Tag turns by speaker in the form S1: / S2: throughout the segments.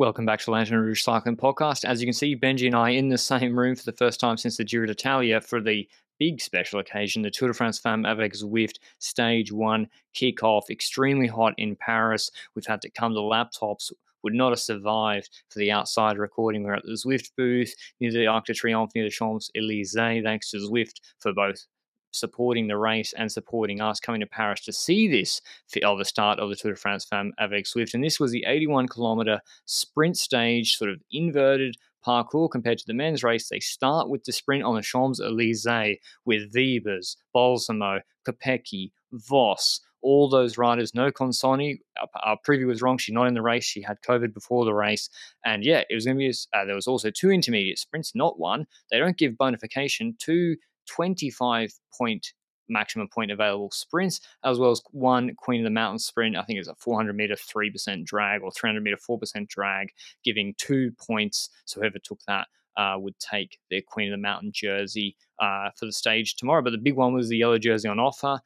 S1: Welcome back to Lanterne Rouge Cycling Podcast. As you can see, Benji and I in the same room for the first time since the Giro d'Italia for the big special occasion, the Tour de France Femmes avec Zwift Stage 1 kickoff. Extremely hot in Paris. We've had to come to laptops. Would not have survived for the outside recording. We're at the Zwift booth near the Arc de Triomphe, near the Champs Elysees, thanks to Zwift for both supporting the race and supporting us coming to Paris to see this of the start of the Tour de France Femme avec Zwift. And this was the 81 kilometer sprint stage, sort of inverted parcours compared to the men's race. They start with the sprint on the Champs Elysees with Wiebes, Balsamo, Kopecky, Vos, all those riders. No Consonni. Our, preview was wrong. She's not in the race. She had COVID before the race. And yeah, it was going to be, uh, there was also two intermediate sprints, not one. They don't give bonification. Two 25 point maximum point available sprints, as well as one Queen of the Mountain sprint. I think it's a 400 meter 3% drag or 300 meter 4% drag, giving two points. So whoever took that uh, would take their Queen of the Mountain jersey uh, for the stage tomorrow. But the big one was the yellow jersey on offer.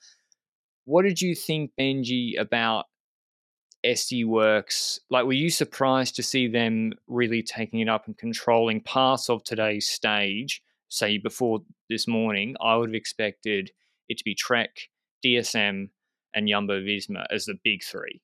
S1: What did you think, Benji, about SD Worx? Like, were you surprised to see them really taking it up and controlling parts of today's stage? Say before this morning, I would have expected it to be Trek, DSM, and Jumbo Visma as the big three.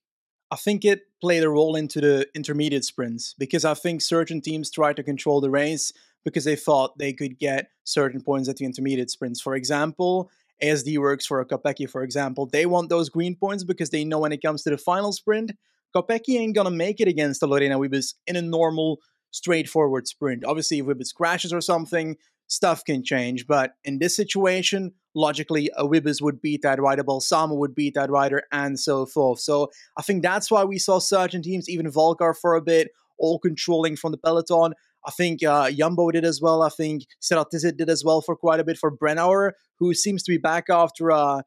S2: I think it played a role into the intermediate sprints because I think certain teams tried to control the race because they thought they could get certain points at the intermediate sprints. For example, ASD works for a Kopecky, for example. They want those green points because they know when it comes to the final sprint, Kopecky ain't gonna make it against the Lorena Wiebes in a normal, straightforward sprint. Obviously, if Wiebes crashes or something, stuff can change. But in this situation, logically, a Wiebes would beat that rider, Balsamo would beat that rider, and so forth. So I think that's why we saw certain teams, even Valcar for a bit, all controlling from the peloton. I think uh, Jumbo did as well. I think Ceratizit did as well for quite a bit for Brennauer, who seems to be back after uh,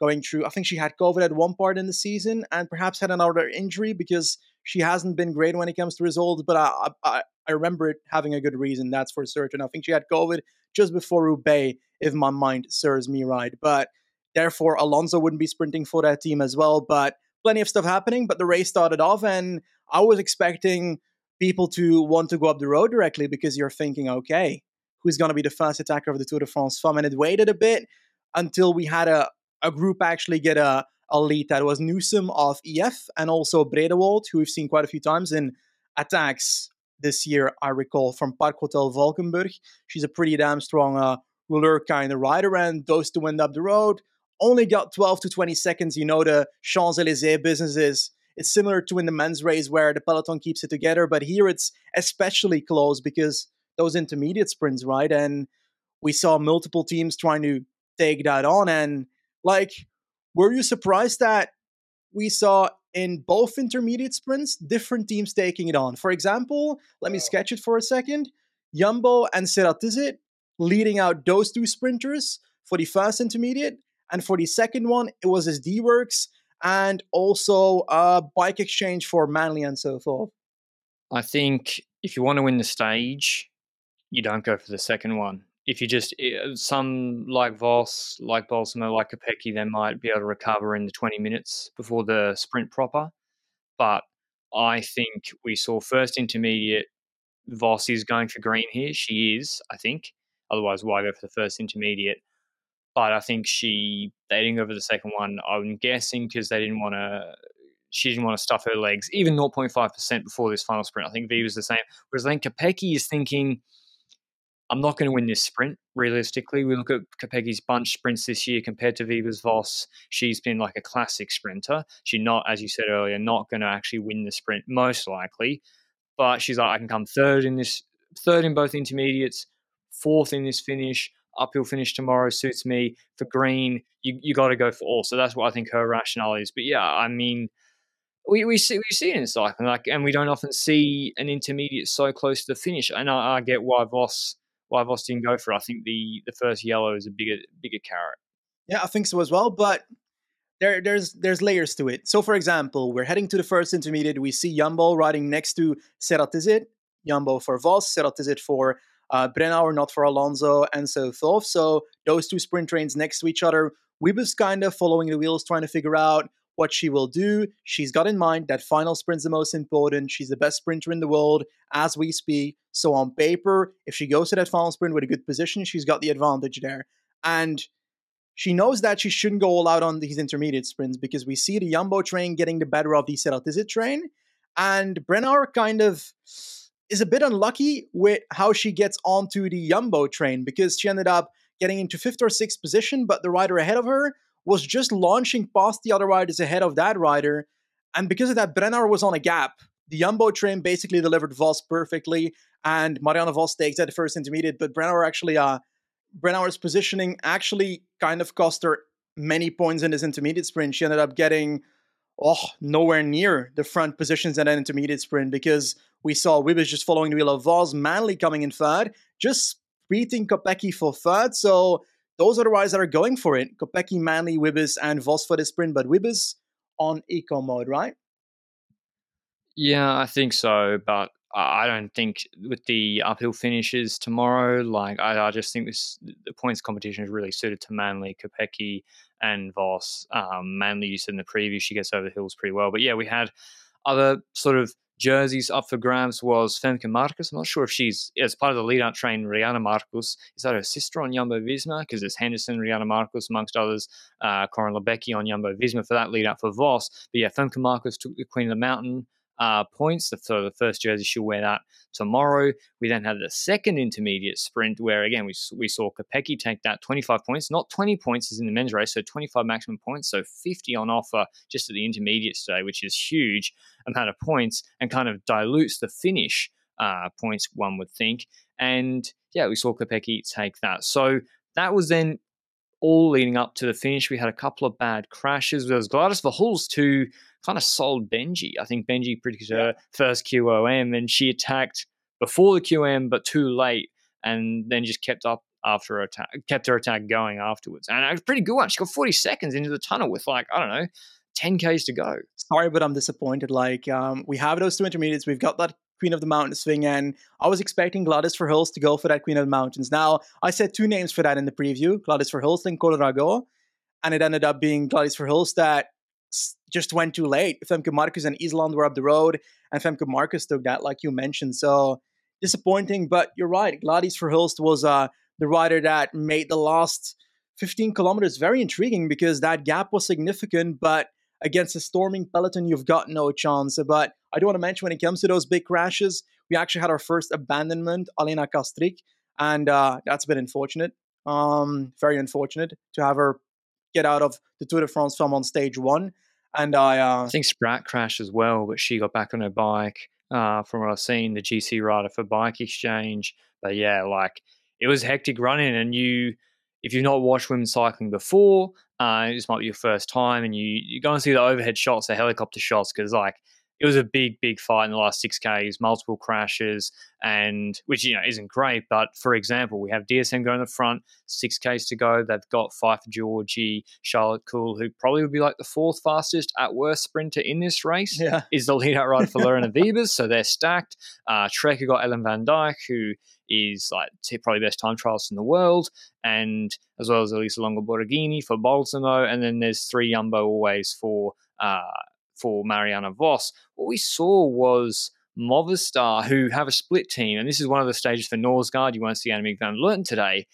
S2: going through. I think she had COVID at one part in the season and perhaps had another injury because she hasn't been great when it comes to results. But I, I, I remember it having a good reason. That's for certain. I think she had COVID just before Roubaix, if my mind serves me right. But therefore, Alonso wouldn't be sprinting for that team as well. But plenty of stuff happening. But the race started off, and I was expecting people to want to go up the road directly because you're thinking, okay, who's going to be the first attacker of the Tour de France Femme? And it waited a bit until we had a, a group actually get a, a lead that was Newsom of EF and also Bredewold, who we've seen quite a few times in attacks this year, I recall, from Park Hotel Valkenburg. She's a pretty damn strong uh, ruler kind of rider, and those two went up the road. Only got 12 to 20 seconds. You know, the Champs Elysees business is it's similar to in the men's race where the peloton keeps it together, but here it's especially close because those intermediate sprints, right? And we saw multiple teams trying to take that on. And like, were you surprised that we saw in both intermediate sprints, different teams taking it on. For example, let me sketch it for a second. Jumbo and Ceratizit leading out those two sprinters for the first intermediate. And for the second one, it was SD Worx and also a bike exchange for Manly and so forth.
S1: I think if you want to win the stage, you don't go for the second one if you just eh, some like Vos, like Balsamo, like Kopecky, they might be able to recover in the 20 minutes before the sprint proper. But I think we saw first intermediate. Voss is going for green here. She is, I think. Otherwise, why go for the first intermediate? But I think she they didn't go for the second one. I'm guessing because they didn't want to. She didn't want to stuff her legs, even 0.5% before this final sprint. I think V was the same. Whereas I think is thinking, I'm not going to win this sprint. Realistically, we look at Kopecky's bunch sprints this year compared to Vivas Vos. She's been like a classic sprinter. She's not, as you said earlier, not going to actually win the sprint most likely. But she's like, I can come third in this, third in both intermediates, fourth in this finish. Uphill finish tomorrow suits me. For green, you you got to go for all. So that's what I think her rationale is. But yeah, I mean, we, we see we see it in cycling, like, and we don't often see an intermediate so close to the finish. And I, I get why Vos why didn't go for. I think the the first yellow is a bigger bigger carrot.
S2: Yeah, I think so as well. But there there's there's layers to it. So for example, we're heading to the first intermediate. We see Jumbo riding next to Ceratizit. Jumbo for Vos, Ceratizit for uh, not for Alonso, and so forth. So those two sprint trains next to each other. We was kind of following the wheels, trying to figure out what she will do. She's got in mind that final sprint's the most important. She's the best sprinter in the world as we speak. So on paper, if she goes to that final sprint with a good position, she's got the advantage there. And she knows that she shouldn't go all out on these intermediate sprints because we see the Jumbo train getting the better of the Sedel train. And Brennauer kind of is a bit unlucky with how she gets onto the Jumbo train because she ended up getting into fifth or sixth position, but the rider ahead of her was just launching past the other riders ahead of that rider. And because of that, Brenner was on a gap. The Jumbo train basically delivered Vos perfectly, and Marianne Vos takes that first intermediate, but Brenner actually, uh, Brennauer's positioning actually kind of cost her many points in this intermediate sprint. She ended up getting oh, nowhere near the front positions in an intermediate sprint because we saw Wiebes just following the wheel of Vos, Manly coming in third, just beating Kopecky for third. So those are the riders that are going for it. Kopecky, Manly, Wiebes, and Vos for the sprint, but Wiebes on eco mode, right?
S1: Yeah, I think so, but I don't think with the uphill finishes tomorrow, like I, I just think this the points competition is really suited to Manly, Kopecky, and Vos. Um, Manly, you said in the preview, she gets over the hills pretty well. But yeah, we had other sort of jerseys up for grabs was Femke Markus. I'm not sure if she's as part of the lead out train, Riejanne Markus. Is that her sister on Jumbo Visma? Because there's Henderson, Riejanne Markus, amongst others, uh, Coryn Labecki on Jumbo Visma for that lead out for Vos. But yeah, Femke Markus took the Queen of the Mountain uh, points. So the first jersey, she'll wear that tomorrow. We then had the second intermediate sprint where, again, we, we saw Kopecky take that 25 points, not 20 points as in the men's race, so 25 maximum points, so 50 on offer just at the intermediate today, which is huge amount of points and kind of dilutes the finish uh, points, one would think. And yeah, we saw Kopecky take that. So that was then all leading up to the finish. We had a couple of bad crashes. There was Gladys Verhulst who kind of sold Benji. I think Benji predicted her first QOM and she attacked before the QM but too late and then just kept up after her attack, kept her attack going afterwards. And it was a pretty good one. She got 40 seconds into the tunnel with like, I don't know, 10 Ks to go.
S2: Sorry, but I'm disappointed. Like, um, we have those two intermediates. We've got that Queen of the Mountains thing, and I was expecting Gladys Verhulst to go for that Queen of the Mountains. Now, I said two names for that in the preview Gladys Verhulst and Colarago, and it ended up being Gladys Verhulst that just went too late. Femke Markus and Island were up the road, and Femke Markus took that, like you mentioned. So disappointing, but you're right. Gladys Verhulst was uh, the rider that made the last 15 kilometers very intriguing because that gap was significant, but against a storming peloton, you've got no chance. But I do want to mention when it comes to those big crashes, we actually had our first abandonment, Alana Castrique, and uh, that's been unfortunate. Um, very unfortunate to have her get out of the Tour de France film on stage one. And I, uh,
S1: I think Spratt crashed as well, but she got back on her bike. Uh, from what I've seen, the GC rider for Bike Exchange. But yeah, like it was hectic running, and you if you've not watched women's cycling before, uh, this might be your first time, and you, you go and see the overhead shots, the helicopter shots, because like it was a big, big fight in the last six Ks, multiple crashes, and which you know isn't great. But for example, we have DSM going in the front, six Ks to go. They've got Pfeiffer Georgi, Charlotte Kool, who probably would be like the fourth fastest at worst sprinter in this race.
S2: Yeah.
S1: Is the lead out rider for Lorena Wiebes, so they're stacked. Uh, Trek got Ellen Van Dijk, who is like probably best time trialist in the world, and as well as Elisa Longo Borghini for Balsamo, and then there's three Jumbo always for uh, for Marianne Vos, What we saw was Movistar, who have a split team, and this is one of the stages for Norsgaard. You won't see Annemiek van Vleuten today.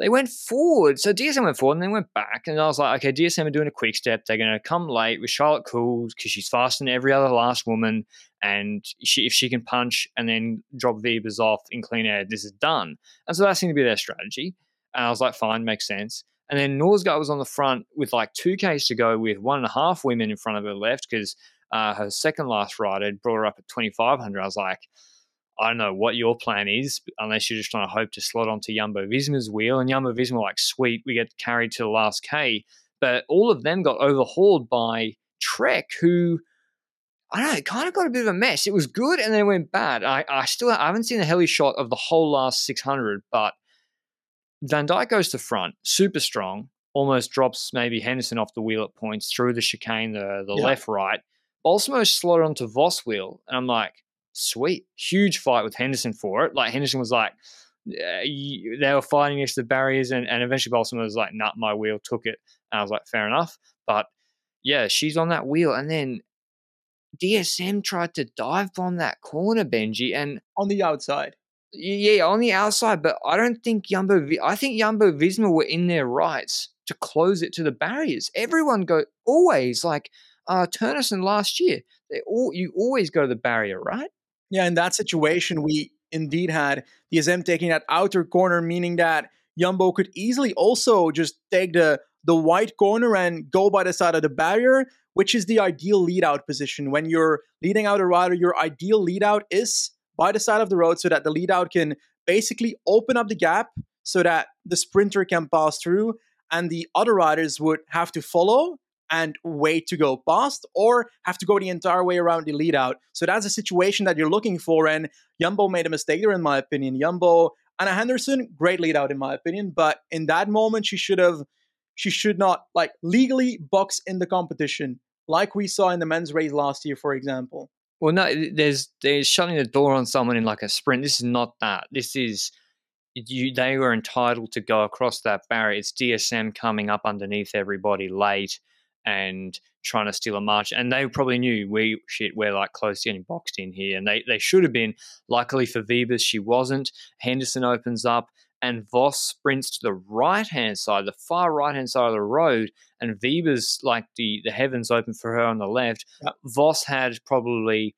S1: They went forward. So DSM went forward and then went back. And I was like, okay, DSM are doing a quick step. They're going to come late with Charlotte Kool because she's faster than every other last woman. And she, if she can punch and then drop Wiebes off in clean air, this is done. And so that seemed to be their strategy. And I was like, fine, makes sense. And then Norsgaard was on the front with like two Ks to go with one and a half women in front of her left because uh, her second last ride had brought her up at 2,500. I was like, I don't know what your plan is, unless you're just trying to hope to slot onto Jumbo Visma's wheel. And Jumbo Visma, like, sweet, we get carried to the last K. But all of them got overhauled by Trek, who I don't know, kind of got a bit of a mess. It was good and then it went bad. I, I still I haven't seen the heli shot of the whole last 600, but Van Dijk goes to front, super strong, almost drops maybe Henderson off the wheel at points through the chicane, the, the yeah. left right. Balsamo slotted onto Vos wheel, and I'm like, sweet, huge fight with Henderson for it. Like Henderson was like, uh, they were fighting against the barriers, and, and eventually Balsamo was like, "Nut, my wheel took it." And I was like, "Fair enough." But yeah, she's on that wheel, and then DSM tried to dive bomb that corner, Benji, and
S2: on the outside.
S1: Yeah, on the outside, but I don't think Jumbo. I think Jumbo Visma were in their rights to close it to the barriers. Everyone go always like uh Turnison last year. They all you always go to the barrier, right?
S2: Yeah, in that situation, we indeed had the DSM taking that outer corner, meaning that Jumbo could easily also just take the the white corner and go by the side of the barrier, which is the ideal lead out position. When you're leading out a rider, your ideal lead out is by the side of the road so that the lead out can basically open up the gap so that the sprinter can pass through and the other riders would have to follow and wait to go past or have to go the entire way around the lead out. So that's a situation that you're looking for. And Yumbo made a mistake there, in my opinion. Yumbo, Anna Henderson, great lead out, in my opinion. But in that moment, she should have, she should not like legally box in the competition like we saw in the men's race last year, for example.
S1: Well, no, there's there's shutting the door on someone in like a sprint. This is not that. This is you. They were entitled to go across that barrier. It's DSM coming up underneath everybody late and trying to steal a march. And they probably knew we shit we're like close to getting boxed in here, and they they should have been. Luckily for Wiebes, she wasn't. Henderson opens up and Vos sprints to the right hand side, the far right hand side of the road, and Wiebes like the the heavens open for her on the left. Yep. Vos had probably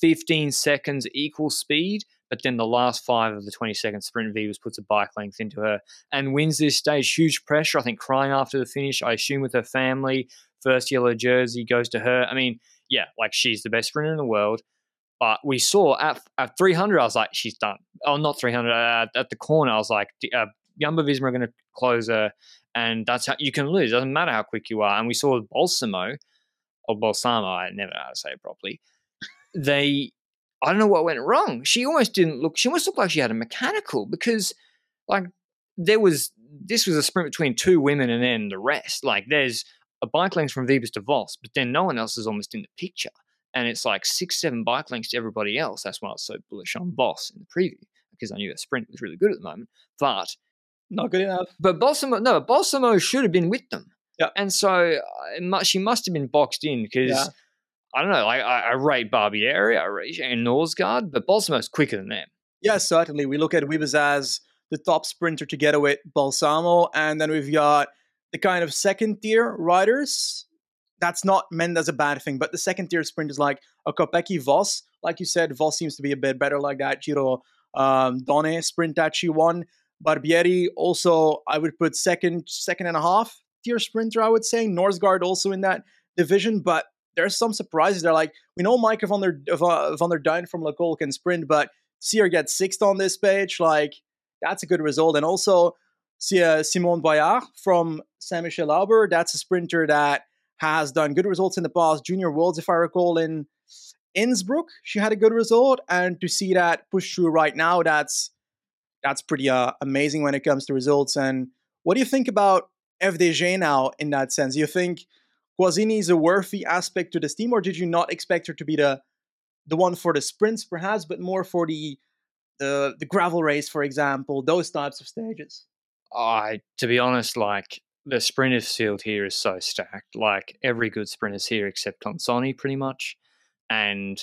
S1: 15 seconds equal speed, but then the last five of the 20 second sprint, Wiebes puts a bike length into her and wins this stage. Huge pressure, I think, crying after the finish. I assume with her family, first yellow jersey goes to her. I mean, yeah, like she's the best sprinter in the world. But we saw at, at 300, I was like, she's done. Oh, not 300. Uh, at the corner, I was like, uh, Visma are going to close her. And that's how you can lose. It doesn't matter how quick you are. And we saw Balsamo, or Balsamo, I never know how to say it properly. They, I don't know what went wrong. She almost didn't look, she almost looked like she had a mechanical because, like, there was, this was a sprint between two women and then the rest. Like, there's a bike length from Wiebes to Vos, but then no one else is almost in the picture and it's like six, seven bike lengths to everybody else. That's why I was so bullish on Vos in the preview because I knew the sprint was really good at the moment, but
S2: not good enough.
S1: But Balsamo, no, Balsamo should have been with them.
S2: Yeah,
S1: and so uh, she must have been boxed in because. Yeah. I don't know. I, I, I rate Barbieri, I rate and Norsgaard, but Balsamo's quicker than them.
S2: Yeah, certainly. We look at Wiebes as the top sprinter together with Balsamo, and then we've got the kind of second tier riders that's not meant as a bad thing. But the second tier sprint is like a Kopecky Vos, like you said, Vos seems to be a bit better like that. Giro um, Donne sprint that she won. Barbieri also, I would put second, second and a half tier sprinter, I would say. Norsgaard also in that division, but there's some surprises there. Like we know Maike van der van der Duin from Le Col can sprint, but see her get sixth on this page, like that's a good result. And also see Simone Boilard from Saint Michel Auber, that's a sprinter that has done good results in the past. Junior Worlds, if I recall, in Innsbruck, she had a good result, and to see that push through right now, that's that's pretty uh, amazing when it comes to results. And what do you think about FDJ now in that sense? Do you think Guazzini is a worthy aspect to this team, or did you not expect her to be the the one for the sprints, perhaps, but more for the the the gravel race, for example, those types of stages?
S1: I, to be honest, like the sprinters field here is so stacked. Like every good sprinter's here except Consonni, pretty much. And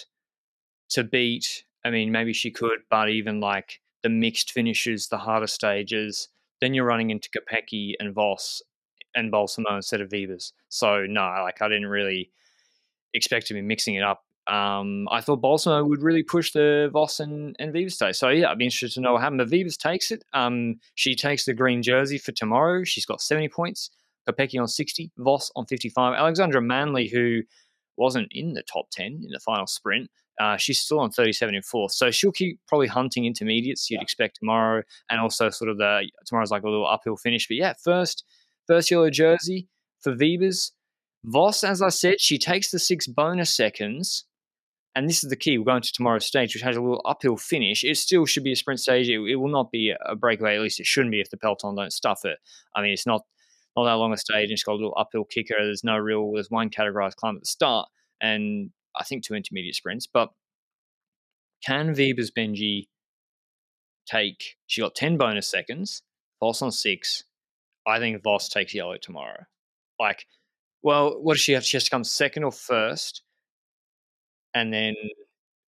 S1: to beat, I mean, maybe she could, but even like the mixed finishes, the harder stages, then you're running into Kopecky and Vos and Balsamo instead of Wiebes. So no, like I didn't really expect to be mixing it up um, I thought Balsamo would really push the Vos and, and Wiebes today. So yeah, I'd be interested to know what happened. But Wiebes takes it. Um, she takes the green jersey for tomorrow. She's got 70 points. Kopecky on 60, Vos on 55. Alexandra Manly, who wasn't in the top 10 in the final sprint, uh, she's still on 37 in fourth. So she'll keep probably hunting intermediates you'd yeah. expect tomorrow. And also sort of the tomorrow's like a little uphill finish. But yeah, first first yellow jersey for Wiebes. Vos, as I said, she takes the six bonus seconds and this is the key. We're going to tomorrow's stage, which has a little uphill finish. It still should be a sprint stage. It, it, will not be a breakaway. At least it shouldn't be if the peloton don't stuff it. I mean, it's not not that long a stage, and it's got a little uphill kicker. There's no real. There's one categorized climb at the start, and I think two intermediate sprints. But can Wiebes Benji take? She got ten bonus seconds. Vos on six. I think Vos takes yellow tomorrow. Like Well, what does she have? She has to come second or first, and then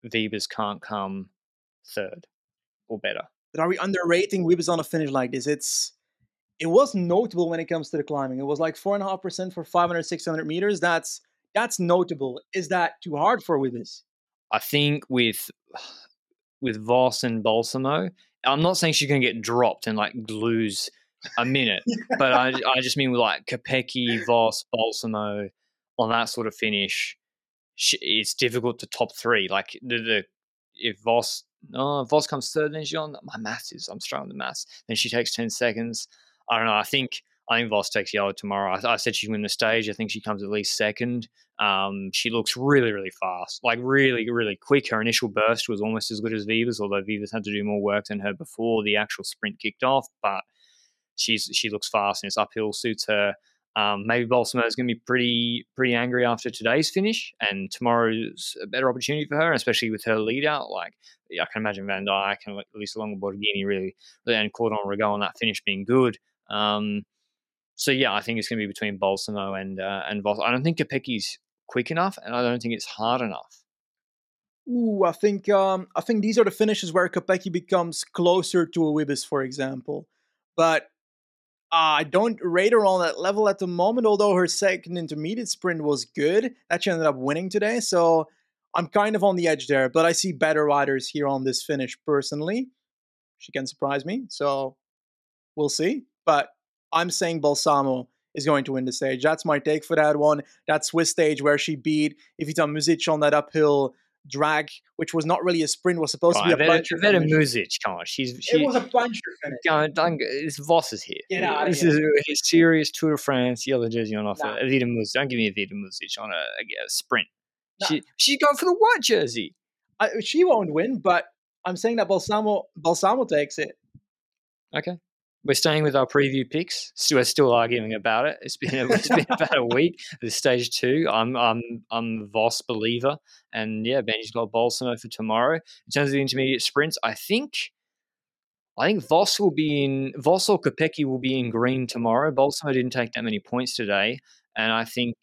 S1: Wiebes can't come third or better.
S2: But are we underrating Wiebes on a finish like this? It's it was notable when it comes to the climbing. It was like four and a half percent for 500, 600 meters. That's that's notable. Is that too hard for Wiebes?
S1: I think with with Vos and Balsamo, I'm not saying she's going to get dropped and like lose a minute, but I, I just mean with like Kopecky, Vos, Balsamo on that sort of finish, it's difficult to top three. Like the, the if Vos, oh, Vos comes third, then she's on my maths is I'm struggling with maths. Then she takes ten seconds. I don't know. I think I think Vos takes yellow tomorrow. I, I said she'd win the stage. I think she comes at least second. Um, she looks really, really fast, like really, really quick. Her initial burst was almost as good as Wiebes, although Wiebes had to do more work than her before the actual sprint kicked off. But she's she looks fast and it's uphill, suits her. Um, maybe Balsamo is going to be pretty pretty angry after today's finish, and tomorrow's a better opportunity for her, especially with her lead out. Like I can imagine Van Dijk and at least along the Borghini really, and Cordon-Ragot on that finish being good. Um, so yeah, I think it's going to be between Balsamo and uh, and Vos. I don't think Kopecky's quick enough, and I don't think it's hard enough.
S2: Ooh, I think um, I think these are the finishes where Kopecky becomes closer to a Wiebes, for example. But Uh, I don't rate her on that level at the moment, although her second intermediate sprint was good. That she ended up winning today, so I'm kind of on the edge there. But I see better riders here on this finish personally. She can surprise me, so we'll see. But I'm saying Balsamo is going to win the stage. That's my take for that one. That Swiss stage where she beat Evita Muzic on that uphill drag, which was not really a sprint, was supposed oh, to be a puncher.
S1: Evita Muzic, come on, she's she,
S2: it was a puncher finish.
S1: Don't, don't, is here.
S2: Get out
S1: this is a serious Tour de France yellow jersey on offer. Nah. Vita Muzic, don't give me a Vita Muzic on a, a, a sprint. Nah. She she's going for the white jersey.
S2: I, she won't win, but I'm saying that Balsamo Balsamo takes it.
S1: Okay we're staying with our preview picks. So we're still arguing about it. It's been it's been about a week. This stage two. I'm I'm I'm Vos believer, and yeah, Benji's got Balsamo for tomorrow. In terms of the intermediate sprints, I think I think Vos will be in Vos or Kopecky will be in green tomorrow. Balsamo didn't take that many points today, and I think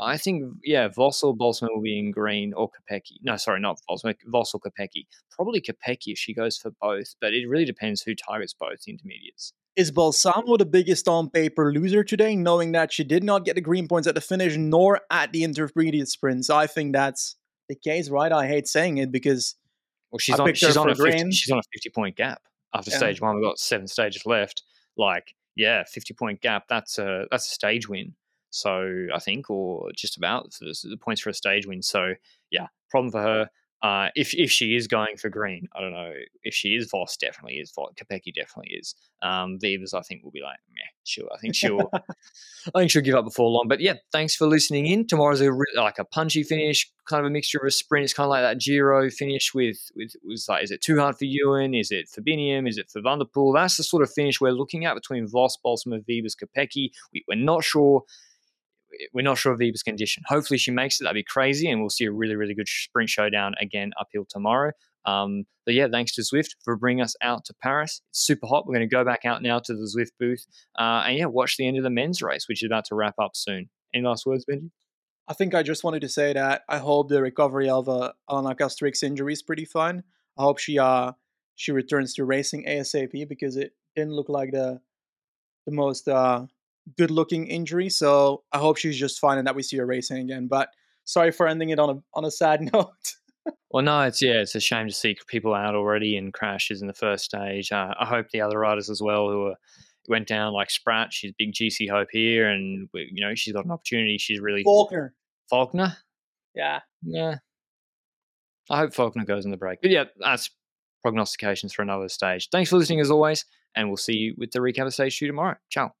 S1: I think yeah, Vos or Balsamo will be in green or Kopecky. No, sorry, not Vos, Vos or Kopecky. Probably Kopecky if she goes for both, but it really depends who targets both intermediates.
S2: Is Balsamo the biggest on paper loser today, knowing that she did not get the green points at the finish nor at the intermediate sprints? I think that's the case, right? I hate saying it because
S1: well, she's I on she's on a 50, she's on a fifty point gap after yeah. stage one. We've got seven stages left. Like, yeah, fifty point gap. That's a that's a stage win. So I think, or just about for the points for a stage win. So yeah, problem for her. Uh, if if she is going for green, I don't know if she is. Vos definitely is. Vos, Kopecky definitely is. Um, I think, will be like, meh, sure. I think she'll, I think she'll give up before long. But yeah, thanks for listening in. Tomorrow's a like a punchy finish, kind of a mixture of a sprint. It's kind of like that Giro finish with with was like, is it too hard for Ewan? Is it for Biniam? Is it for Van der Poel? That's the sort of finish we're looking at between Vos, Balsamo, Wiebes, Kopecky. We, we're not sure we're not sure of Wiebes' condition. Hopefully, she makes it. That'd be crazy, and we'll see a really, really good sprint showdown again uphill tomorrow. Um, but yeah, thanks to Zwift for bringing us out to Paris. It's super hot. We're going to go back out now to the Zwift booth, uh, and yeah, watch the end of the men's race, which is about to wrap up soon. Any last words, Benji?
S2: I think I just wanted to say that I hope the recovery of uh, Alana Castrique's injury is pretty fun. I hope she uh she returns to racing ASAP because it didn't look like the the most uh good looking injury. So I hope she's just fine and that we see her racing again. But sorry for ending it on a on a sad note.
S1: well, no, it's yeah, it's a shame to see people out already in crashes in the first stage. Uh, I hope the other riders as well who are, went down like Spratt. She's big GC hope here, and you know she's got an opportunity. She's really
S2: Faulkner.
S1: Faulkner.
S2: Yeah.
S1: Yeah. I hope Faulkner goes in the break. But yeah, that's prognostications for another stage. Thanks for listening as always, and we'll see you with the recap of stage two tomorrow. Ciao.